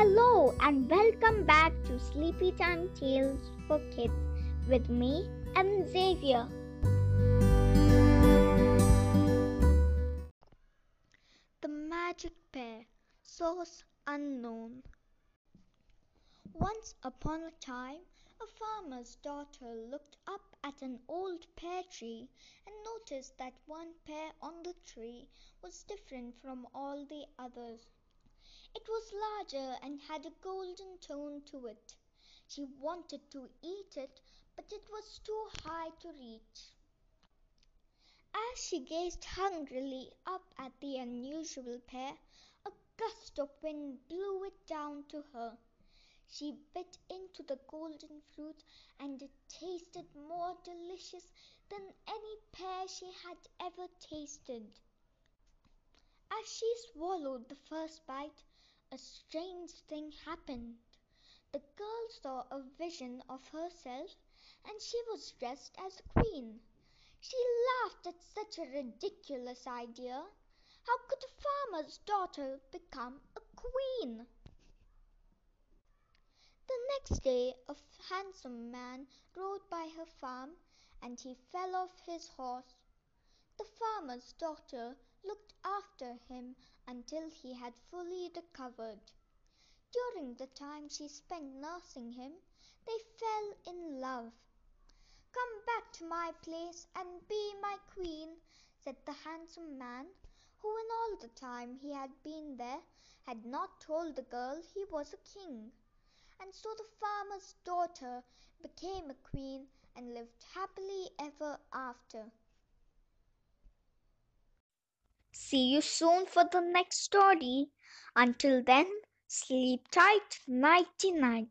Hello and welcome back to Sleepy Time Tales for Kids with me, M. Xavier. The Magic Pear, Source Unknown. Once upon a time, a farmer's daughter looked up at an old pear tree and noticed that one pear on the tree was different from all the others. It was larger and had a golden tone to it. She wanted to eat it, but it was too high to reach. As she gazed hungrily up at the unusual pear, a gust of wind blew it down to her. She bit into the golden fruit, and it tasted more delicious than any pear she had ever tasted. As she swallowed the first bite, a strange thing happened. The girl saw a vision of herself, and she was dressed as a queen. She laughed at such a ridiculous idea. How could a farmer's daughter become a queen? The next day a handsome man rode by her farm, and he fell off his horse. The farmer's daughter looked after him until he had fully recovered. During the time she spent nursing him, they fell in love. Come back to my place and be my queen, said the handsome man, who in all the time he had been there had not told the girl he was a king and so the farmer's daughter became a queen and lived happily ever after. See you soon for the next story. Until then, sleep tight, nighty night.